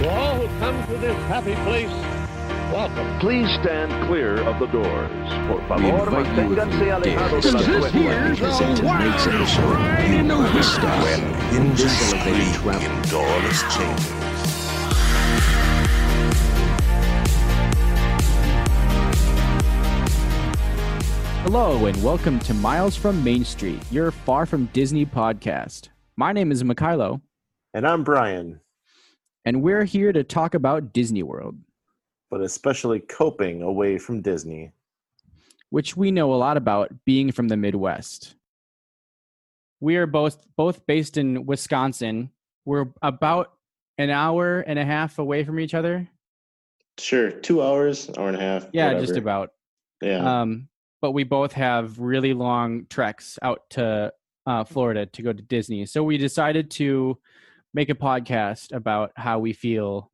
To all who come to this happy place, welcome. Please stand clear of the doors. Por We favor, invite you, if manténganse you alejados de dare, las to puertas. present tonight's episode of You Are the Star. when this elevated travel doors change. Hello, and welcome to Miles from Main Street, your Far from Disney podcast. My name is Mikhailo, And I'm Brian, and we're here to talk about Disney World, but especially coping away from Disney. which we know a lot about being from the Midwest. We are both both based in Wisconsin. We're about an hour and a half away from each other. Sure, two hours, hour and a half. Yeah, whatever. just about. Yeah, Um, but we both have really long treks out to uh, Florida to go to Disney. So we decided to make a podcast about how we feel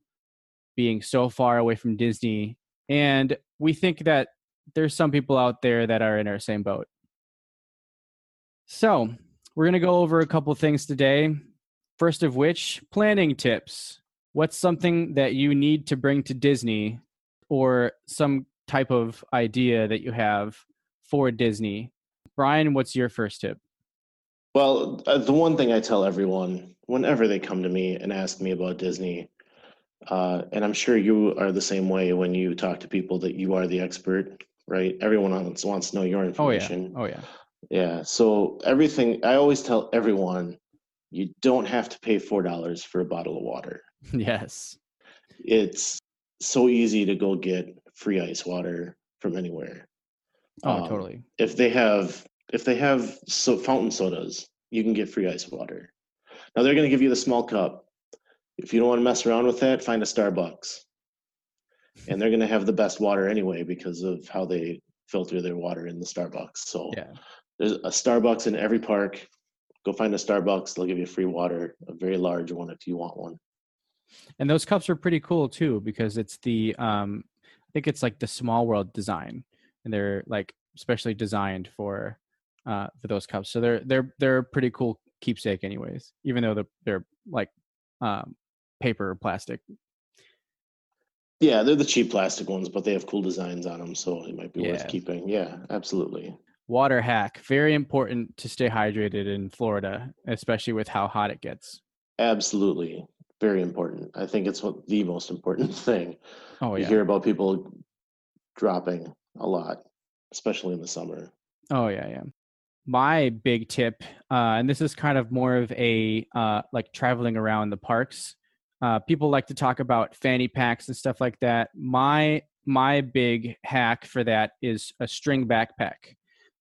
being so far away from Disney. And we think that there's some people out there that are in our same boat. So we're going to go over a couple things today. First of which, planning tips. What's something that you need to bring to Disney or some type of idea that you have for Disney. Brian, what's your first tip? well, uh, the one thing I tell everyone whenever they come to me and ask me about Disney, uh, and I'm sure you are the same way when you talk to people that you are the expert, right? Everyone wants wants to know your information. Oh yeah. Oh yeah. Yeah. So everything I always tell everyone, you don't have to pay four dollars for a bottle of water. yes. It's so easy to go get free ice water from anywhere. Oh, Um, totally. if they have if they have so fountain sodas, you can get free ice water. Now they're going to give you the small cup. If you don't want to mess around with that, find a Starbucks. And they're going to have the best water anyway because of how they filter their water in the Starbucks. So Yeah. there's a Starbucks in every park. Go find a Starbucks. They'll give you free water, a very large one if you want one. And those cups are pretty cool too because it's the um I think it's like the small world design and they're like specially designed for uh for those cups. So they're they're they're pretty cool keepsake anyways, even though they're they're like um paper or plastic. Yeah, they're the cheap plastic ones, but they have cool designs on them, so it might be Yeah. worth keeping. Yeah, absolutely. Water hack, very important to stay hydrated in Florida, especially with how hot it gets. Absolutely. Very important. I think it's what the most important thing. Oh You yeah. hear about people dropping a lot, especially in the summer. Oh yeah, yeah. My big tip, uh, and this is kind of more of a uh, like traveling around the parks. Uh, people like to talk about fanny packs and stuff like that. My my big hack for that is a string backpack.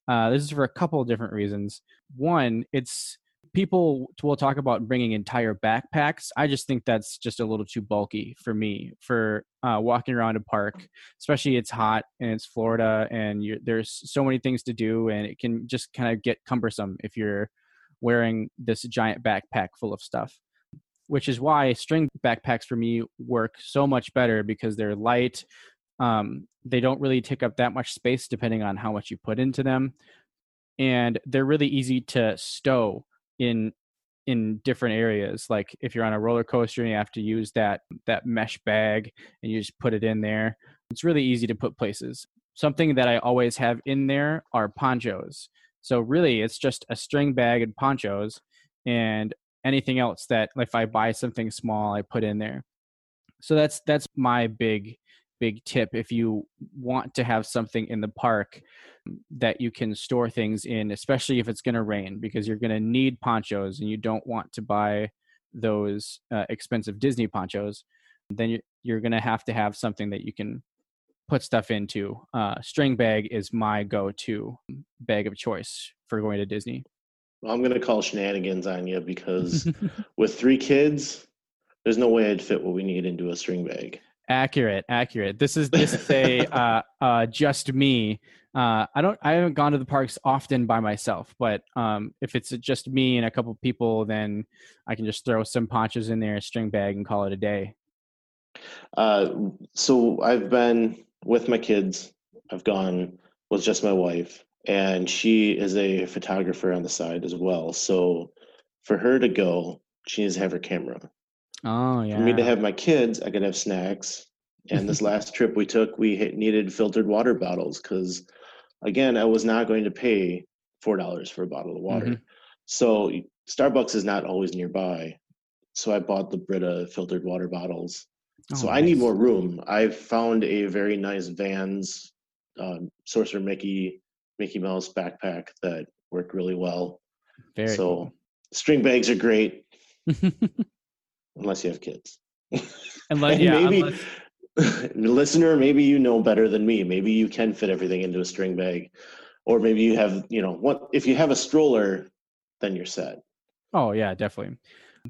Uh, this is for a couple of different reasons. One, it's people will talk about bringing entire backpacks. I just think that's just a little too bulky for me for uh, walking around a park especially it's hot and it's Florida and there's so many things to do and it can just kind of get cumbersome if you're wearing this giant backpack full of stuff. Which is why string backpacks for me work so much better because they're light. Um, they don't really take up that much space depending on how much you put into them, and they're really easy to stow in in different areas like if you're on a roller coaster and you have to use that that mesh bag and you just put it in there it's really easy to put places. Something that i always have in there are ponchos. So really it's just a string bag and ponchos and anything else that if i buy something small i put in there. So that's that's my big big tip if you want to have something in the park that you can store things in, especially if it's going to rain, because you're going to need ponchos and you don't want to buy those uh, expensive Disney ponchos. Then you- you're going to have to have something that you can put stuff into. Uh, string bag is my go to bag of choice for going to Disney. Well, I'm going to call shenanigans on you because with three kids, there's no way I'd fit what we need into a string bag. Accurate, accurate. This is this is a uh, uh, just me. Uh, I don't. I haven't gone to the parks often by myself, but um, if it's just me and a couple people, then I can just throw some ponchos in there, a string bag, and call it a day. Uh, so I've been with my kids. I've gone with just my wife, and she is a photographer on the side as well. So for her to go, she needs to have her camera. Oh yeah. For me to have my kids, I could have snacks. And this last trip we took, we hit, needed filtered water bottles because, again, I was not going to pay four dollars for a bottle of water. Mhm. So Starbucks is not always nearby. So I bought the Brita filtered water bottles. so Oh, I need more room. I found a very nice Vans um, Sorcerer Mickey Mickey Mouse backpack that worked really well. Very so string bags are great unless you have kids. Unless, And yeah, maybe unless- listener, maybe you know better than me. Maybe you can fit everything into a string bag, or maybe you have, you know, what if you have a stroller, then you're set. Oh yeah, definitely.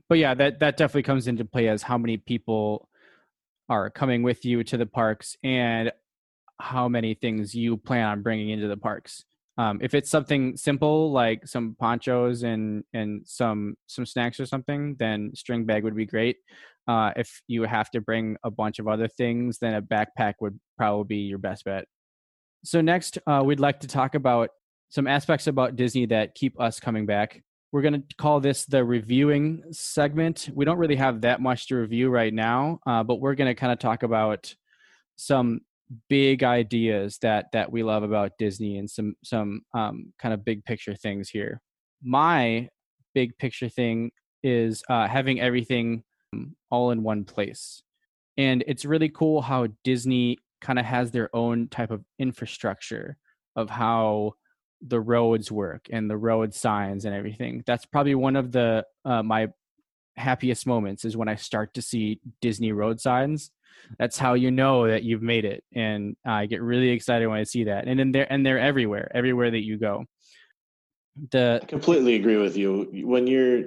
But yeah, that that definitely comes into play as how many people are coming with you to the parks and how many things you plan on bringing into the parks. Um, if it's something simple like some ponchos and and some some snacks or something, then string bag would be great. Uh, if you have to bring a bunch of other things, then a backpack would probably be your best bet. So next, uh, we'd like to talk about some aspects about Disney that keep us coming back. We're going to call this the reviewing segment. We don't really have that much to review right now, uh, but we're going to kind of talk about some big ideas that that we love about Disney and some some um, kind of big picture things here. My big picture thing is uh, having everything um, all in one place, and it's really cool how Disney kind of has their own type of infrastructure of how the roads work and the road signs and everything. That's probably one of the uh, my happiest moments is when I start to see Disney road signs. That's how you know that you've made it, and I get really excited when I see that. And then they're and they're everywhere, everywhere that you go. The I completely agree with you. When you're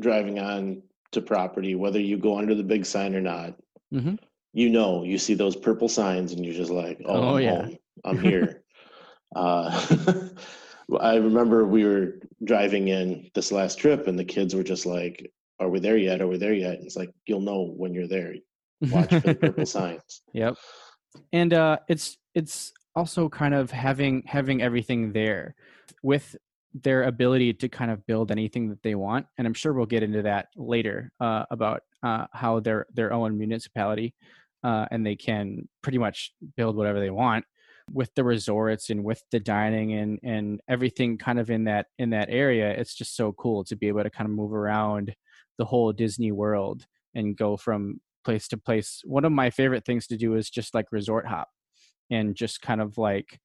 driving on to property, whether you go under the big sign or not, Mhm. you know, you see those purple signs and you're just like, oh, Oh, I'm yeah. home. I'm here. uh, I remember we were driving in this last trip and the kids were just like, are we there yet? Are we there yet? And it's like, you'll know when you're there. Watch for the purple signs. Yep. And uh it's it's also kind of having having everything there with their ability to kind of build anything that they want and i'm sure we'll get into that later uh, about uh, how they're their own municipality uh, and they can pretty much build whatever they want with the resorts and with the dining and and everything kind of in that in that area it's just so cool to be able to kind of move around the whole disney world and go from place to place one of my favorite things to do is just like resort hop and just kind of like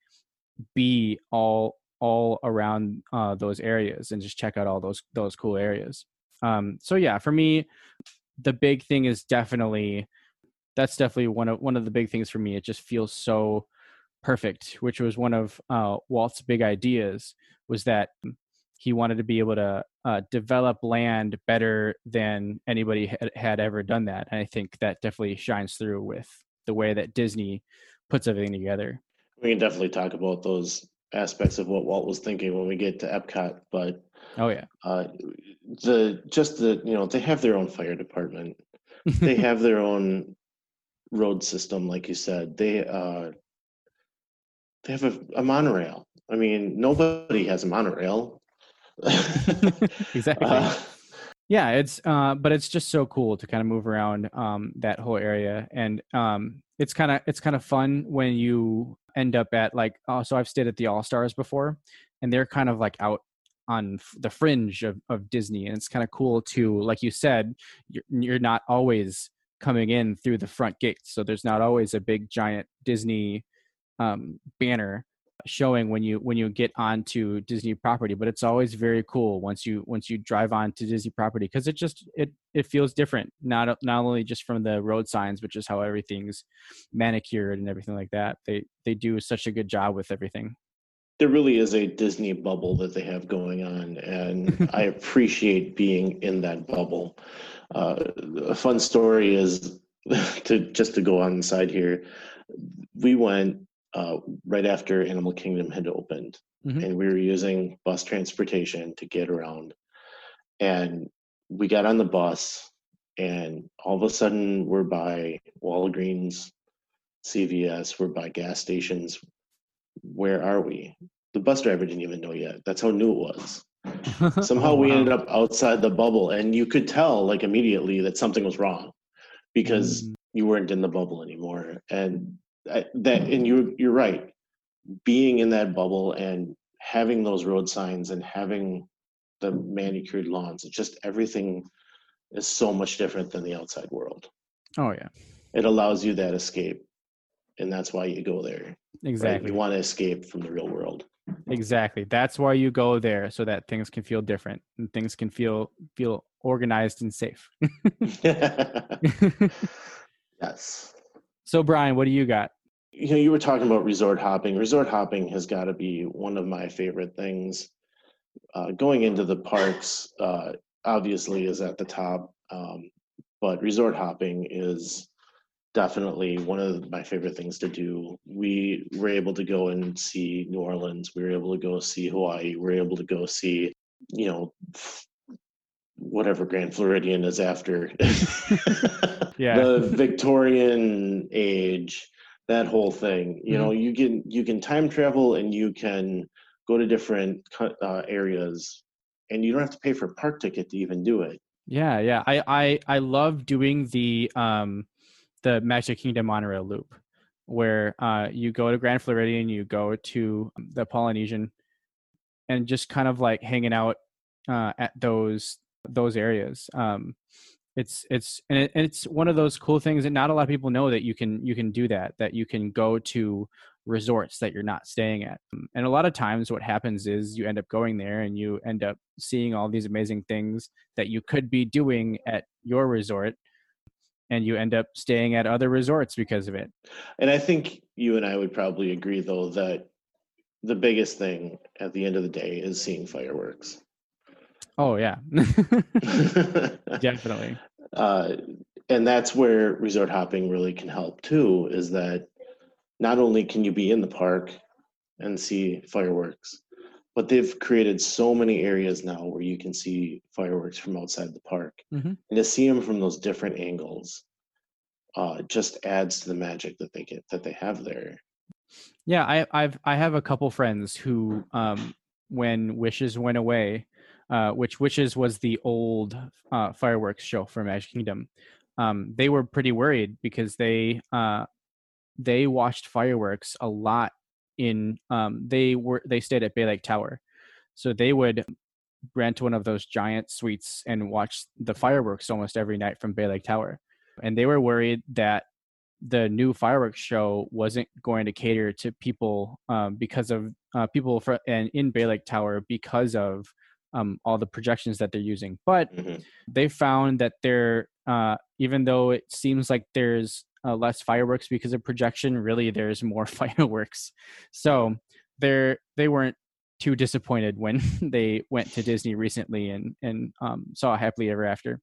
be all all around uh, those areas and just check out all those those cool areas. Um so yeah for me the big thing is definitely that's definitely one of one of the big things for me. It just feels so perfect which was one of uh, walt's big ideas was that he wanted to be able to uh, develop land better than anybody had, had ever done that and i think that definitely shines through with the way that disney puts everything together. We can definitely talk about those aspects of what Walt was thinking when we get to Epcot, but oh yeah. uh, the just the you know they have their own fire department. They have their own road system like you said. They uh they have a, a monorail. I mean nobody has a monorail exactly. Uh, yeah it's uh but it's just so cool to kind of move around um that whole area. And um it's kind of it's kind of fun when you end up at like oh so i've stayed at the all stars before and they're kind of like out on the fringe of, of disney. And it's kind of cool to like you said you're, you're not always coming in through the front gates. So there's not always a big giant disney um, banner showing when you when you get onto Disney property, but it's always very cool once you once you drive onto Disney property because it just it it feels different. Not not only just from the road signs, but just how everything's manicured and everything like that. They they do such a good job with everything. there really is a disney bubble that they have going on and i appreciate being in that bubble uh, a fun story is to just to go on the side here we went uh, right after animal kingdom had opened Mhm. and we were using bus transportation to get around and we got on the bus and all of a sudden we're by walgreens cvs we're by gas stations where are we the bus driver didn't even know yet that's how new it was Somehow Oh, we ended up outside the bubble, and you could tell like immediately that something was wrong because Mm. you weren't in the bubble anymore. And I, that, and you you're right. Being in that bubble and having those road signs and having the manicured lawns, it's just everything is so much different than the outside world. Oh yeah, It allows you that escape, and that's why you go there. Right? exactly. You want to escape from the real world. Exactly. That's why you go there so that things can feel different and things can feel feel organized and safe. yes. So Brian, what do you got? you know you were talking about resort hopping. Resort hopping has got to be one of my favorite things. Uh, going into the parks uh, obviously is at the top um, but resort hopping is definitely one of my favorite things to do. We were able to go and see new orleans. We were able to go see hawaii. We were able to go see you know whatever grand floridian is after Yeah. the victorian age that whole thing you know you can you can time travel and you can go to different uh, areas and you don't have to pay for a park ticket to even do it Yeah, yeah. I I I love doing the um the Magic Kingdom monorail loop where uh you go to Grand Floridian, you go to the Polynesian and just kind of like hanging out uh at those those areas. Um it's it's and, it, and it's one of those cool things that not a lot of people know that you can you can do that that you can go to resorts that you're not staying at Um, and a lot of times what happens is you end up going there and you end up seeing all these amazing things that you could be doing at your resort and you end up staying at other resorts because of it and i think you and i would probably agree though that the biggest thing at the end of the day is seeing fireworks oh yeah. Definitely. Uh, and that's where resort hopping really can help too is that not only can you be in the park and see fireworks but they've created so many areas now where you can see fireworks from outside the park. Mhm. and to see them from those different angles uh, just adds to the magic that they get that they have there. Yeah, I, I've I have a couple friends who, um, when Wishes went away, uh, which Wishes was the old uh, fireworks show for Magic Kingdom, um, they were pretty worried because they uh, they watched fireworks a lot. In um, they were they stayed at Bay Lake Tower, so they would rent one of those giant suites and watch the fireworks almost every night from Bay Lake Tower, and they were worried that the new fireworks show wasn't going to cater to people um, because of uh, people for, and in Bay Lake Tower because of um, all the projections that they're using. But Mhm. they found that there, uh, even though it seems like there's uh, less fireworks because of projection, really there's more fireworks. So they're they weren't too disappointed when they went to Disney recently and and um, saw Happily Ever After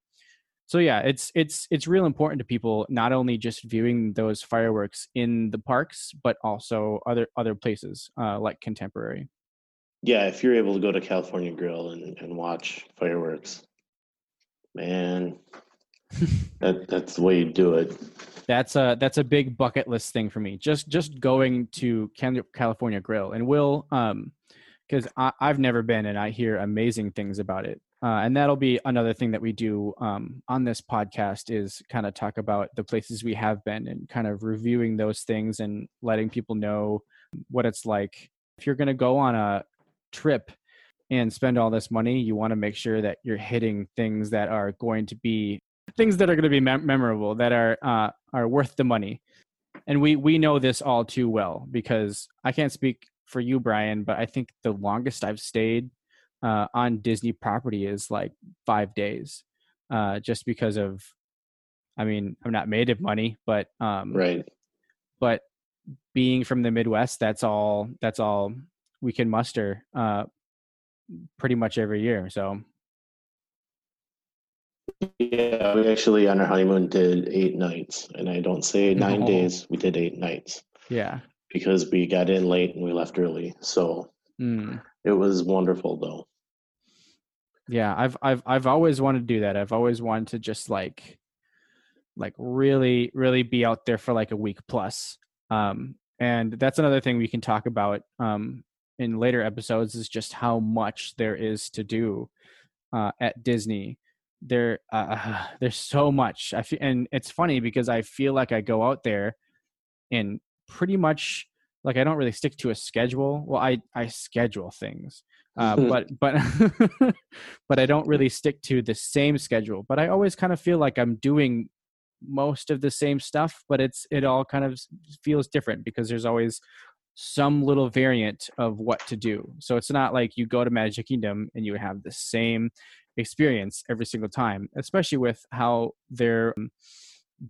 so yeah it's it's it's real important to people not only just viewing those fireworks in the parks but also other other places uh, like contemporary yeah if you're able to go to california grill and, and watch fireworks. Man that that's the way you do it. That's a that's a big bucket list thing for me. Just just going to california grill. And will um because i've never been and i hear amazing things about it. Uh, and that'll be another thing that we do um, on this podcast is kind of talk about the places we have been and kind of reviewing those things and letting people know what it's like. If you're going to go on a trip and spend all this money you want to make sure that you're hitting things that are going to be things that are going to be mem- memorable that are uh, are worth the money. And we we know this all too well because i can't speak for you brian but i think the longest i've stayed uh, on disney property is like five days uh, just because of i mean i'm not made of money but um, right. but being from the midwest that's all that's all we can muster uh, pretty much every year so. Yeah we actually on our honeymoon did eight nights and i don't say nine Oh. days we did eight nights. Yeah. Because we got in late and we left early so mm. it was wonderful though. Yeah i've i've i've always wanted to do that. I've always wanted to just like like really really be out there for like a week plus. Um and that's another thing we can talk about um in later episodes is just how much there is to do uh, at Disney. There, uh, there's so much. I feel, and it's funny because I feel like I go out there and pretty much like I don't really stick to a schedule. Well, I I schedule things, uh, but but but I don't really stick to the same schedule. But I always kind of feel like I'm doing most of the same stuff, but it's it all kind of feels different because there's always some little variant of what to do. So it's not like you go to Magic Kingdom and you have the same experience every single time, especially with how they're um,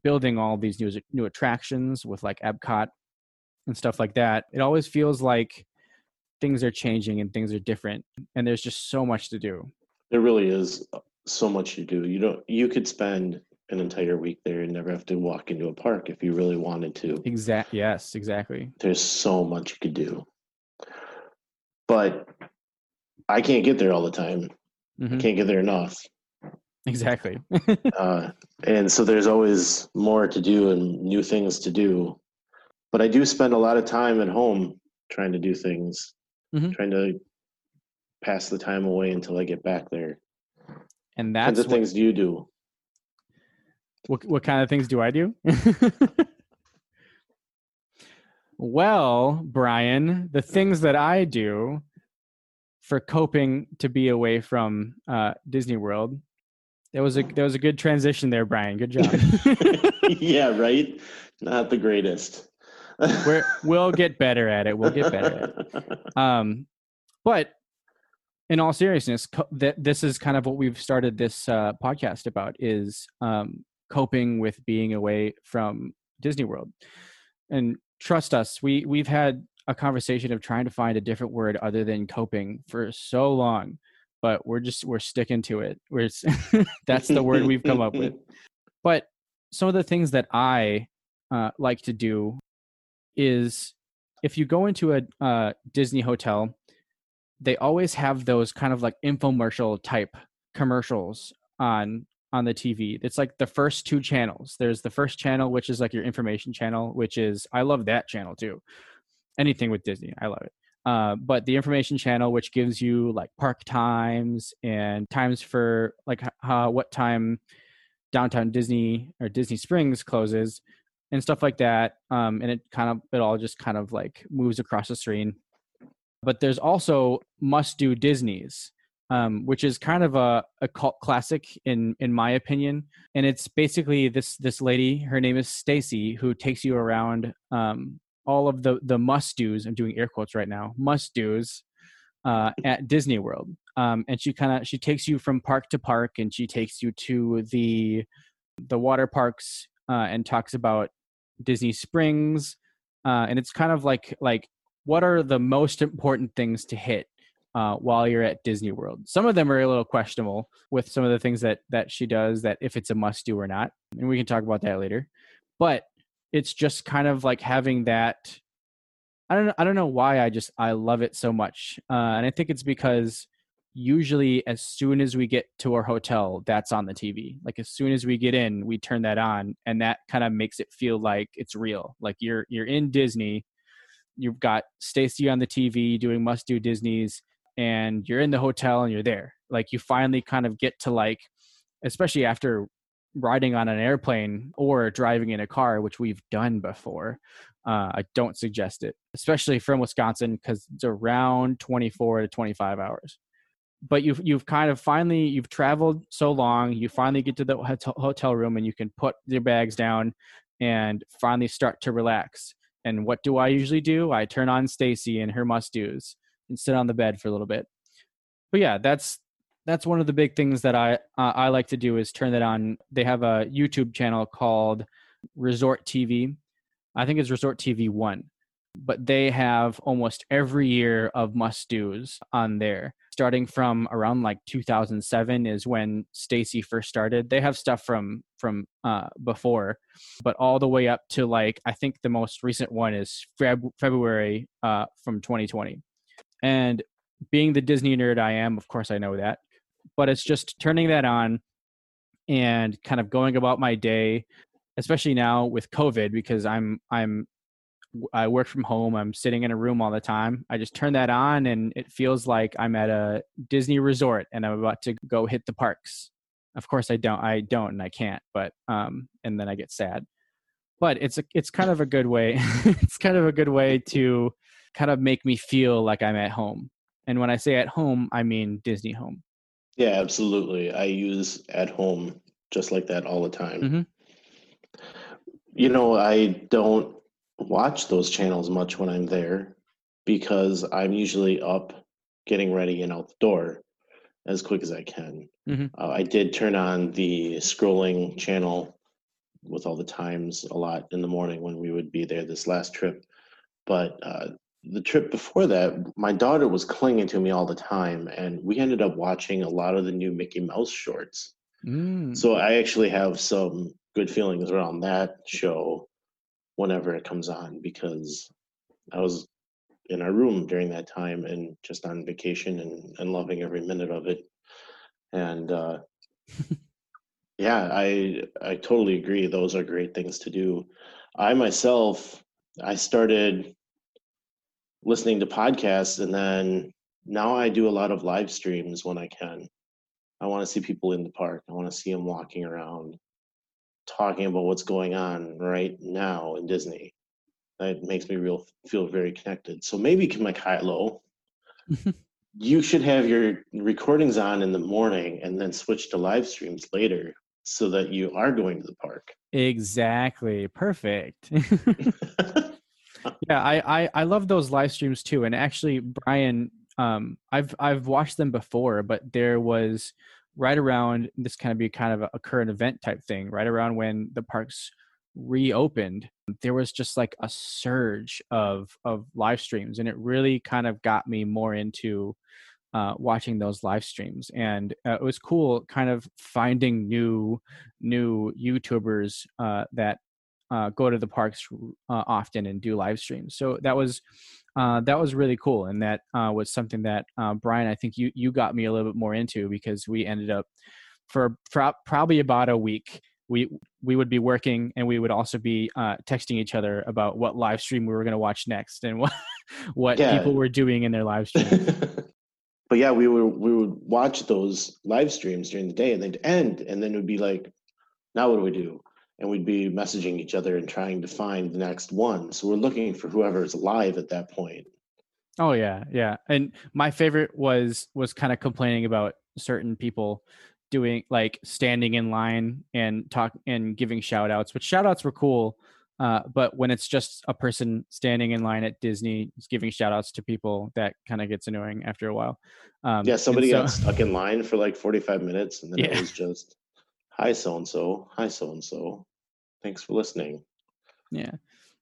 building all these new new attractions with like Epcot and stuff like that. It always feels like things are changing and things are different and there's just so much to do. There really is uh, so much to do. You don't you could spend an entire week there and never have to walk into a park if you really wanted to. Exact yes, exactly. There's so much you could do. But I can't get there all the time. Mhm. I can't get there enough. Exactly. Uh, and so there's always more to do and new things to do. But I do spend a lot of time at home trying to do things, Mhm. trying to pass the time away until I get back there. and that's kinds of what, things do you do? What what kind of things do I do? well, Brian, the things that I do for coping to be away from uh, Disney World. There was a there was a good transition there, Brian. Good job. yeah, right? Not the greatest. We're, we'll get better at it. We'll get better at it. Um, but in all seriousness, co- th- this is kind of what we've started this uh, podcast about is um, coping with being away from Disney World. And trust us, we we've had a conversation of trying to find a different word other than coping for so long, but we're just we're sticking to it. We're that's the word we've come up with. But some of the things that I uh, like to do is if you go into a uh, Disney hotel, they always have those kind of like infomercial type commercials on on the TV. It's like the first two channels. There's the first channel, which is like your information channel, which is I love that channel too. Anything with Disney, I love it. Uh, but the information channel, which gives you like park times and times for like what time downtown Disney or Disney Springs closes and stuff like that. Um, and it kind of it all just kind of like moves across the screen. But there's also must do Disney's, um, which is kind of a, a cult classic in in my opinion. And it's basically this this lady, her name is Stacy, who takes you around um, all of the the must dos. I'm doing air quotes right now, must dos uh, at Disney World. Um, and she kind of she takes you from park to park, and she takes you to the the water parks uh, and talks about Disney Springs. Uh, and it's kind of like like what are the most important things to hit uh, while you're at Disney World. Some of them are a little questionable with some of the things that that she does that if it's a must do or not, and we can talk about that later. But it's just kind of like having that. I don't know. I don't know why I just I love it so much, uh, and I think it's because usually as soon as we get to our hotel, that's on the TV. Like as soon as we get in, we turn that on, and that kind of makes it feel like it's real. Like you're you're in Disney. You've got Stacy on the TV doing must do Disney's, and you're in the hotel and you're there. Like you finally kind of get to like, especially after riding on an airplane or driving in a car, which we've done before. Uh, I don't suggest it, especially from Wisconsin, because it's around 24 to 25 hours. But you've you've kind of finally you've traveled so long, you finally get to the hotel, room and you can put your bags down and finally start to relax. And what do I usually do? I turn on Stacy and her must dos and sit on the bed for a little bit. But yeah, that's that's one of the big things that I uh, I like to do is turn that on. They have a YouTube channel called Resort TV. I think it's Resort TV One, but they have almost every year of must dos on there. Starting from around like 2007 is when Stacy first started. They have stuff from from uh, before, but all the way up to like I think the most recent one is Feb- February uh, from 2020. And being the Disney nerd I am, of course I know that but it's just turning that on and kind of going about my day especially now with covid because i'm i'm I work from home. I'm sitting in a room all the time. I just turn that on, and it feels like I'm at a Disney resort and I'm about to go hit the parks. Of course, I don't. I don't, and I can't. But um, and then I get sad. But it's a it's kind of a good way. it's kind of a good way to kind of make me feel like I'm at home. And when I say at home, I mean Disney home. Yeah, absolutely. I use at home just like that all the time. Mhm. You know, I don't watch those channels much when I'm there because I'm usually up getting ready and out the door as quick as I can. Mhm. Uh, I did turn on the scrolling channel with all the times a lot in the morning when we would be there this last trip. But uh, the trip before that, my daughter was clinging to me all the time, and we ended up watching a lot of the new Mickey Mouse shorts. Mm. So I actually have some good feelings around that show whenever it comes on because I was in our room during that time and just on vacation and, and loving every minute of it. And uh, yeah, I I totally agree. Those are great things to do. I myself, I started listening to podcasts and then now I do a lot of live streams when I can. I want to see people in the park. I want to see them walking around, talking about what's going on right now in Disney. That makes me real feel very connected. So maybe, my Kylo, you should have your recordings on in the morning and then switch to live streams later, so that you are going to the park. Exactly. Perfect. yeah, I, I I love those live streams too. And actually, Brian, um, I've I've watched them before, but there was right around this kind of be kind of a, a current event type thing, right around when the parks reopened, there was just like a surge of of live streams, and it really kind of got me more into uh, watching those live streams, and uh, it was cool, kind of finding new new YouTubers uh, that uh, go to the parks uh, often and do live streams. So that was uh, that was really cool, and that uh, was something that uh, Brian, I think you you got me a little bit more into because we ended up for, for probably about a week. We we would be working and we would also be uh, texting each other about what live stream we were going to watch next and what what Yeah. people were doing in their live stream. but yeah, we would we would watch those live streams during the day, and they'd end, and then it would be like, now what do we do? And we'd be messaging each other and trying to find the next one. So we're looking for whoever's live at that point. Oh yeah, yeah. And my favorite was was kind of complaining about certain people doing like standing in line and talk and giving shout outs, which shout outs were cool. Uh, but when it's just a person standing in line at Disney giving shout outs to people, that kind of gets annoying after a while. Um, Yeah, somebody so- got stuck in line for like 45 minutes, and then Yeah. it was just, hi, so and so, hi, so and so. Thanks for listening. Yeah,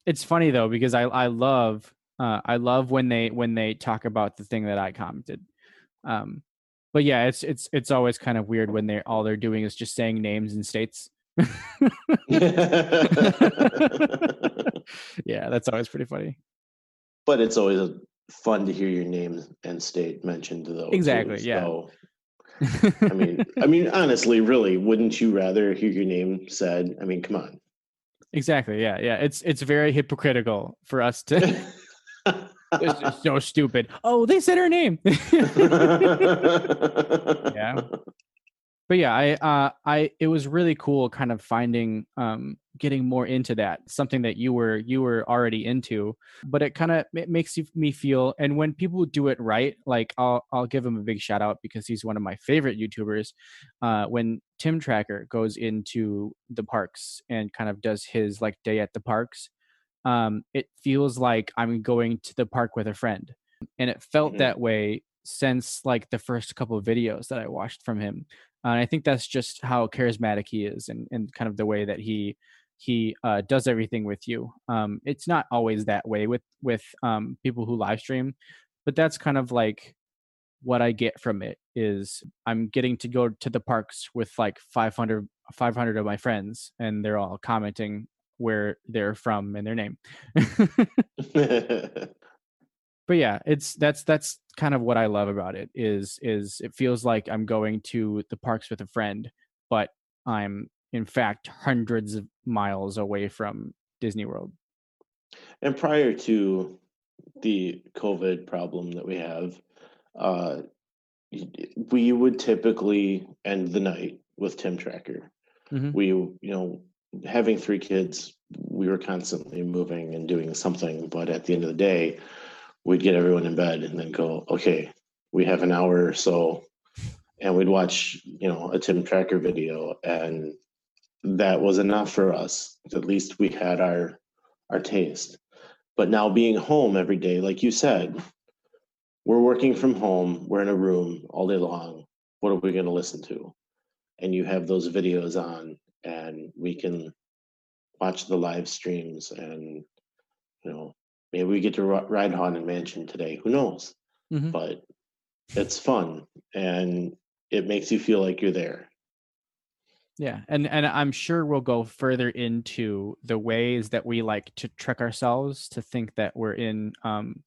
it's funny though because I I love uh, I love when they when they talk about the thing that I commented. Um, but yeah, it's it's it's always kind of weird when they all they're doing is just saying names and states. yeah, that's always pretty funny. but it's always fun to hear your name and state mentioned though. too, Exactly, yeah. So, I mean, I mean, honestly, really, wouldn't you rather hear your name said? I mean, come on. exactly. Yeah, yeah. It's it's very hypocritical for us to. this is so stupid. Oh, they said her name. yeah. But yeah i uh i it was really cool kind of finding um getting more into that something that you were you were already into but it kind of it makes you, me feel and when people do it right like i'll i'll give him a big shout out because he's one of my favorite youtubers uh when tim tracker goes into the parks and kind of does his like day at the parks um it feels like i'm going to the park with a friend and it felt Mhm. that way since like the first couple of videos that i watched from him Uh, and I think that's just how charismatic he is, and, and kind of the way that he he uh, does everything with you. Um, it's not always that way with with um, people who live stream, but that's kind of like what I get from it is I'm getting to go to the parks with like 500, 500 of my friends, and they're all commenting where they're from and their name. but yeah it's that's that's kind of what i love about it is is it feels like i'm going to the parks with a friend but i'm in fact hundreds of miles away from disney world And prior to the COVID problem that we have, uh, we would typically end the night with Tim Tracker. Mhm. We, you know, having three kids, we were constantly moving and doing something, but at the end of the day, we'd get everyone in bed and then go, okay, we have an hour or so, and we'd watch, you know, a Tim Tracker video, and that was enough for us. At least we had our our taste. But now being home every day, like you said, we're working from home, we're in a room all day long. What are we going to listen to? And you have those videos on, and we can watch the live streams, and you know, maybe we get to ri- ride Haunted Mansion today. Who knows? Mhm. But it's fun, and it makes you feel like you're there. Yeah, and and I'm sure we'll go further into the ways that we like to trick ourselves to think that we're in um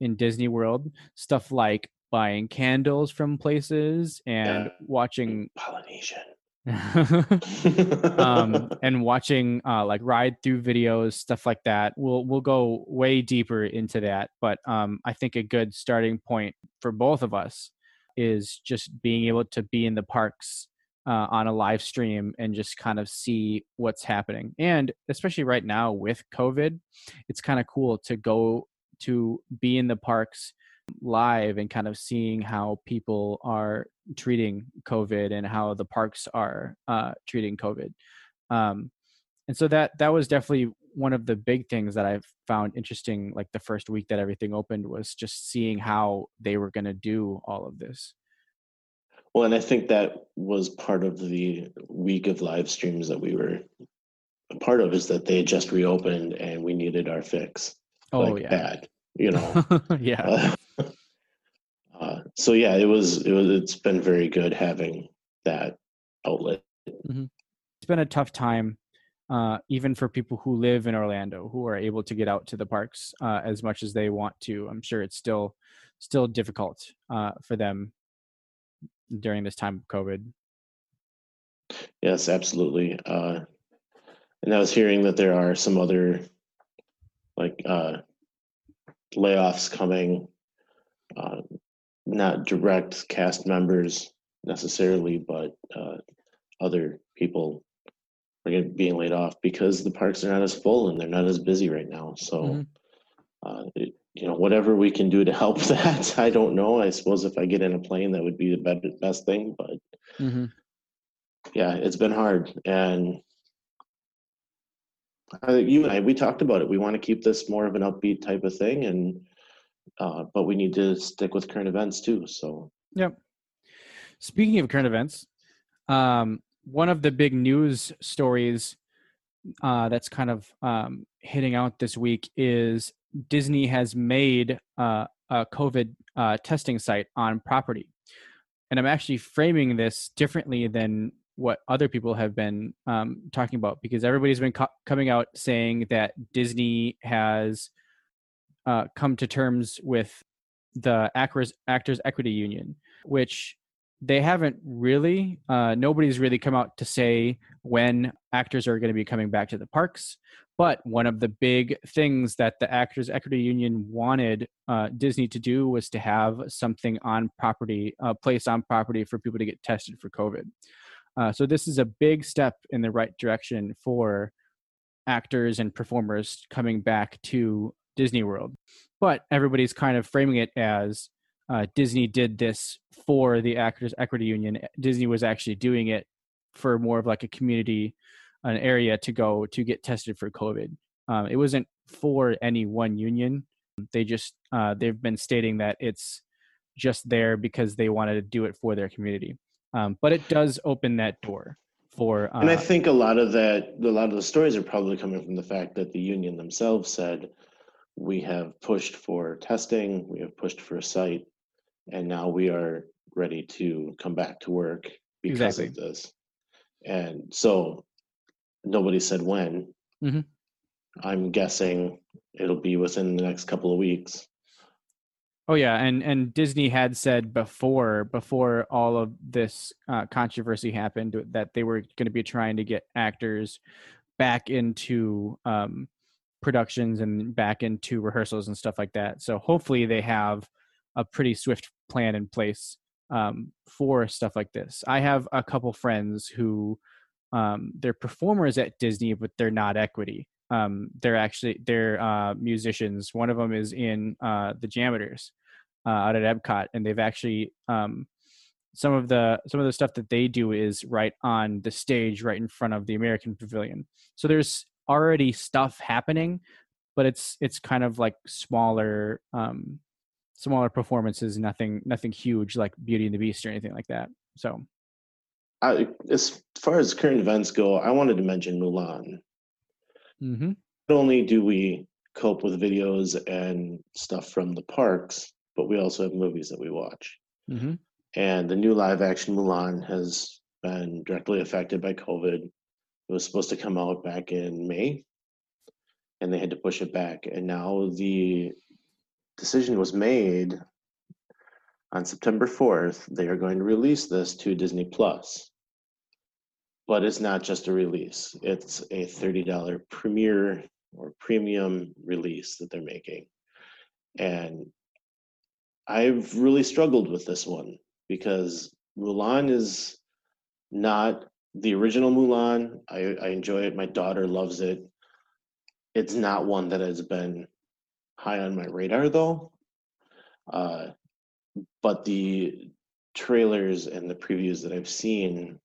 in Disney World. Stuff like buying candles from places and Yeah. watching Polynesian. um and watching uh like ride through videos stuff like that we'll we'll go way deeper into that. But um i think a good starting point for both of us is just being able to be in the parks uh, on a live stream and just kind of see what's happening. And especially right now with covid it's kind of cool to go to be in the parks live and kind of seeing how people are treating COVID and how the parks are uh, treating COVID. Um, and so that that was definitely one of the big things that I found interesting. Like the first week that everything opened was just seeing how they were going to do all of this. Well, and I think that was part of the week of live streams that we were a part of is that they had just reopened and we needed our fix. Oh like yeah, bad, you know. yeah, Uh, uh, so yeah, it was it was it's been very good having that outlet. it's been a tough time. Uh, even for people who live in Orlando, who are able to get out to the parks uh, as much as they want to, I'm sure it's still still difficult uh, for them during this time of COVID. Yes, absolutely. Uh, and I was hearing that there are some other like uh, layoffs coming, uh, not direct cast members necessarily, but uh, other people are being laid off because the parks are not as full and they're not as busy right now. So, Mhm. uh, it, you know, whatever we can do to help that, I don't know. I suppose if I get in a plane, that would be the best thing, but Mm-hmm. yeah, it's been hard. And You and I, we talked about it. We want to keep this more of an upbeat type of thing, and uh, but we need to stick with current events too. So Yep. Speaking of current events, um, one of the big news stories uh, that's kind of um, hitting out this week is Disney has made uh, a COVID uh, testing site on property. And I'm actually framing this differently than what other people have been um, talking about because everybody's been co- coming out saying that Disney has uh, come to terms with the Actors, Actors Equity Union, which they haven't really. Uh, nobody's really come out to say when actors are going to be coming back to the parks. But one of the big things that the Actors Equity Union wanted uh, Disney to do was to have something on property, a place on property for people to get tested for COVID. Uh, so this is a big step in the right direction for actors and performers coming back to Disney World. But everybody's kind of framing it as uh, Disney did this for the Actors Equity Union. Disney was actually doing it for more of like a community, an area to go to get tested for COVID. Um, it wasn't for any one union. They just uh, they've been stating that it's just there because they wanted to do it for their community. Um, but it does open that door for. Uh, and I think a lot of that, a lot of the stories are probably coming from the fact that the union themselves said, "We have pushed for testing, we have pushed for a site, and now we are ready to come back to work because Exactly. of this." And so nobody said when. Mhm. I'm guessing it'll be within the next couple of weeks. Oh yeah, and and Disney had said before before all of this uh, controversy happened that they were going to be trying to get actors back into um, productions and back into rehearsals and stuff like that. So hopefully they have a pretty swift plan in place um, for stuff like this. I have a couple friends who um, they're performers at Disney, but they're not equity. Um, they're actually they're uh, musicians. One of them is in uh, the Jammers uh, out at Epcot, and they've actually um, some of the some of the stuff that they do is right on the stage, right in front of the American Pavilion. So there's already stuff happening, but it's it's kind of like smaller um, smaller performances, nothing nothing huge like Beauty and the Beast or anything like that. So I, as far as current events go, I wanted to mention Mulan. Hmm Not only do we cope with videos and stuff from the parks, but we also have movies that we watch. hmm And the new live action Mulan has been directly affected by COVID. It was supposed to come out back in May, and they had to push it back. And now the decision was made on September 4th. They are going to release this to Disney Plus. But it's not just a release, it's a $30 premiere or premium release that they're making. And I've really struggled with this one because Mulan is not the original Mulan. I, I enjoy it. My daughter loves it. It's not one that has been high on my radar though. Uh, but the trailers and the previews that I've seen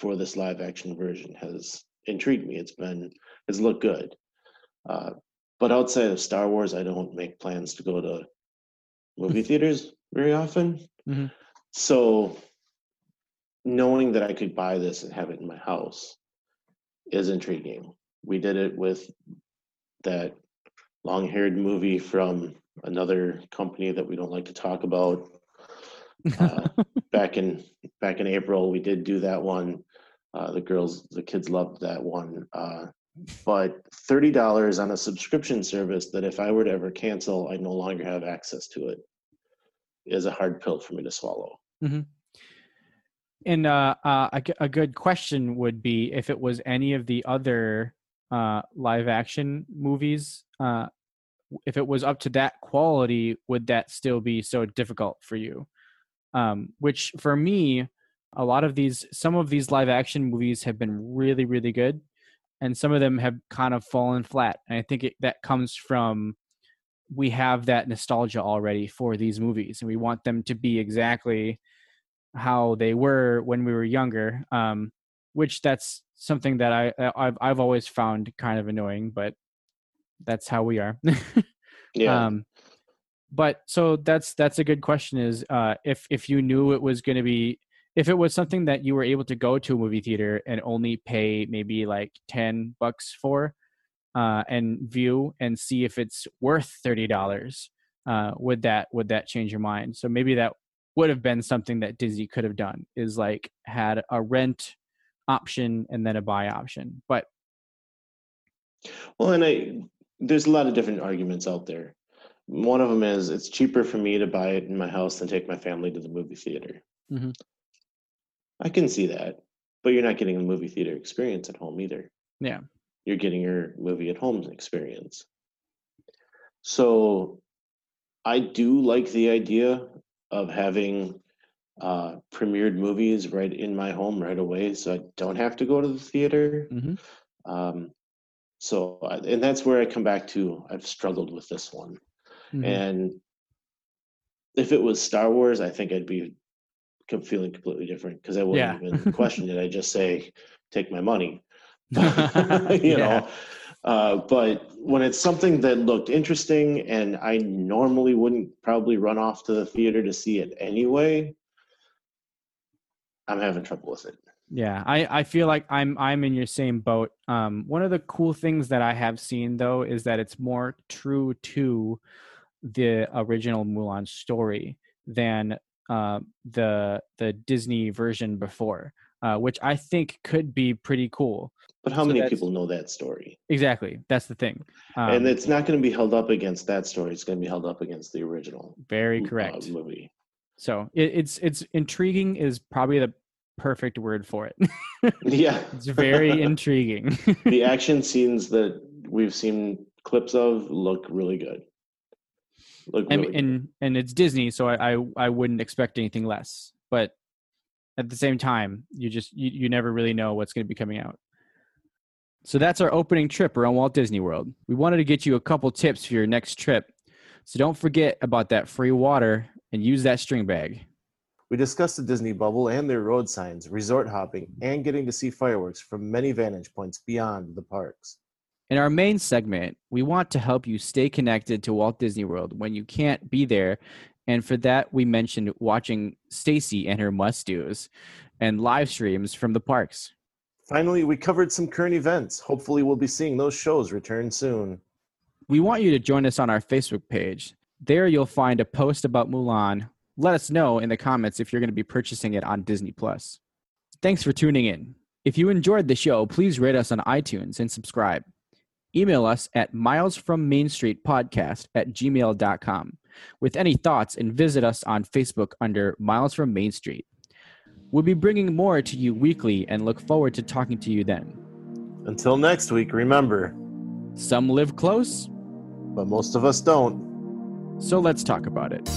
for this live action version has intrigued me. It's been it's looked good. Uh, but outside of Star Wars, I don't make plans to go to movie theaters very often. Mhm. So knowing that I could buy this and have it in my house is intriguing. We did it with that long-haired movie from another company that we don't like to talk about. Uh, back in back in April, we did do that one. Uh, the girls, the kids loved that one. Uh, but thirty dollars on a subscription service that if I were to ever cancel, I no longer have access to it is a hard pill for me to swallow. And uh, uh, a, a good question would be if it was any of the other uh, live action movies, uh, if it was up to that quality, would that still be so difficult for you? Um, which for me, a lot of these, some of these live action movies have been really, really good, and some of them have kind of fallen flat. And I think it, that comes from we have that nostalgia already for these movies, and we want them to be exactly how they were when we were younger um which that's something that i i've, I've always found kind of annoying but that's how we are Yeah. um but so that's that's a good question is uh if if you knew it was going to be if it was something that you were able to go to a movie theater and only pay maybe like 10 bucks for uh and view and see if it's worth $30 uh would that would that change your mind so maybe that would have been something that Disney could have done is like had a rent option and then a buy option. But Well, and I there's a lot of different arguments out there. One of them is it's cheaper for me to buy it in my house than take my family to the movie theater. Mhm. I can see that, but you're not getting a movie theater experience at home either. Yeah. You're getting your movie at home experience. So I do like the idea of having uh, premiered movies right in my home right away, so I don't have to go to the theater. Mhm. Um, so, and that's where I come back to. I've struggled with this one, Mhm. and if it was Star Wars, I think I'd be feeling completely different because I wouldn't Yeah. even question it. I just say, "Take my money," you Yeah. know. Uh, but when it's something that looked interesting and I normally wouldn't probably run off to the theater to see it anyway, I'm having trouble with it. Yeah, I, I feel like I'm I'm in your same boat. Um, one of the cool things that I have seen though is that it's more true to the original Mulan story than uh, the the Disney version before, uh, which I think could be pretty cool. But how So many people know that story? Exactly, that's the thing. Um, and it's not going to be held up against that story. It's going to be held up against the original very uh, correct. movie. So it, it's it's intriguing is probably the perfect word for it. Yeah, it's very intriguing. the action scenes that we've seen clips of look really good. Look and really good. and, and it's Disney, so I, I I wouldn't expect anything less. But at the same time, you just you, you never really know what's going to be coming out. So that's our opening trip around Walt Disney World. We wanted to get you a couple tips for your next trip. So don't forget about that free water and use that string bag. We discussed the Disney bubble and their road signs, resort hopping, and getting to see fireworks from many vantage points beyond the parks. In our main segment, we want to help you stay connected to Walt Disney World when you can't be there. And for that, we mentioned watching Stacy and her must do's and live streams from the parks. Finally, we covered some current events. Hopefully, we'll be seeing those shows return soon. We want you to join us on our Facebook page. There, you'll find a post about Mulan. Let us know in the comments if you're going to be purchasing it on Disney Plus. Thanks for tuning in. If you enjoyed the show, please rate us on iTunes and subscribe. Email us at milesfrommainstreetpodcast at gmail.com with any thoughts and visit us on Facebook under Miles from Main Street. We'll be bringing more to you weekly and look forward to talking to you then. Until next week, remember, Some live close, but most of us don't. so let's talk about it.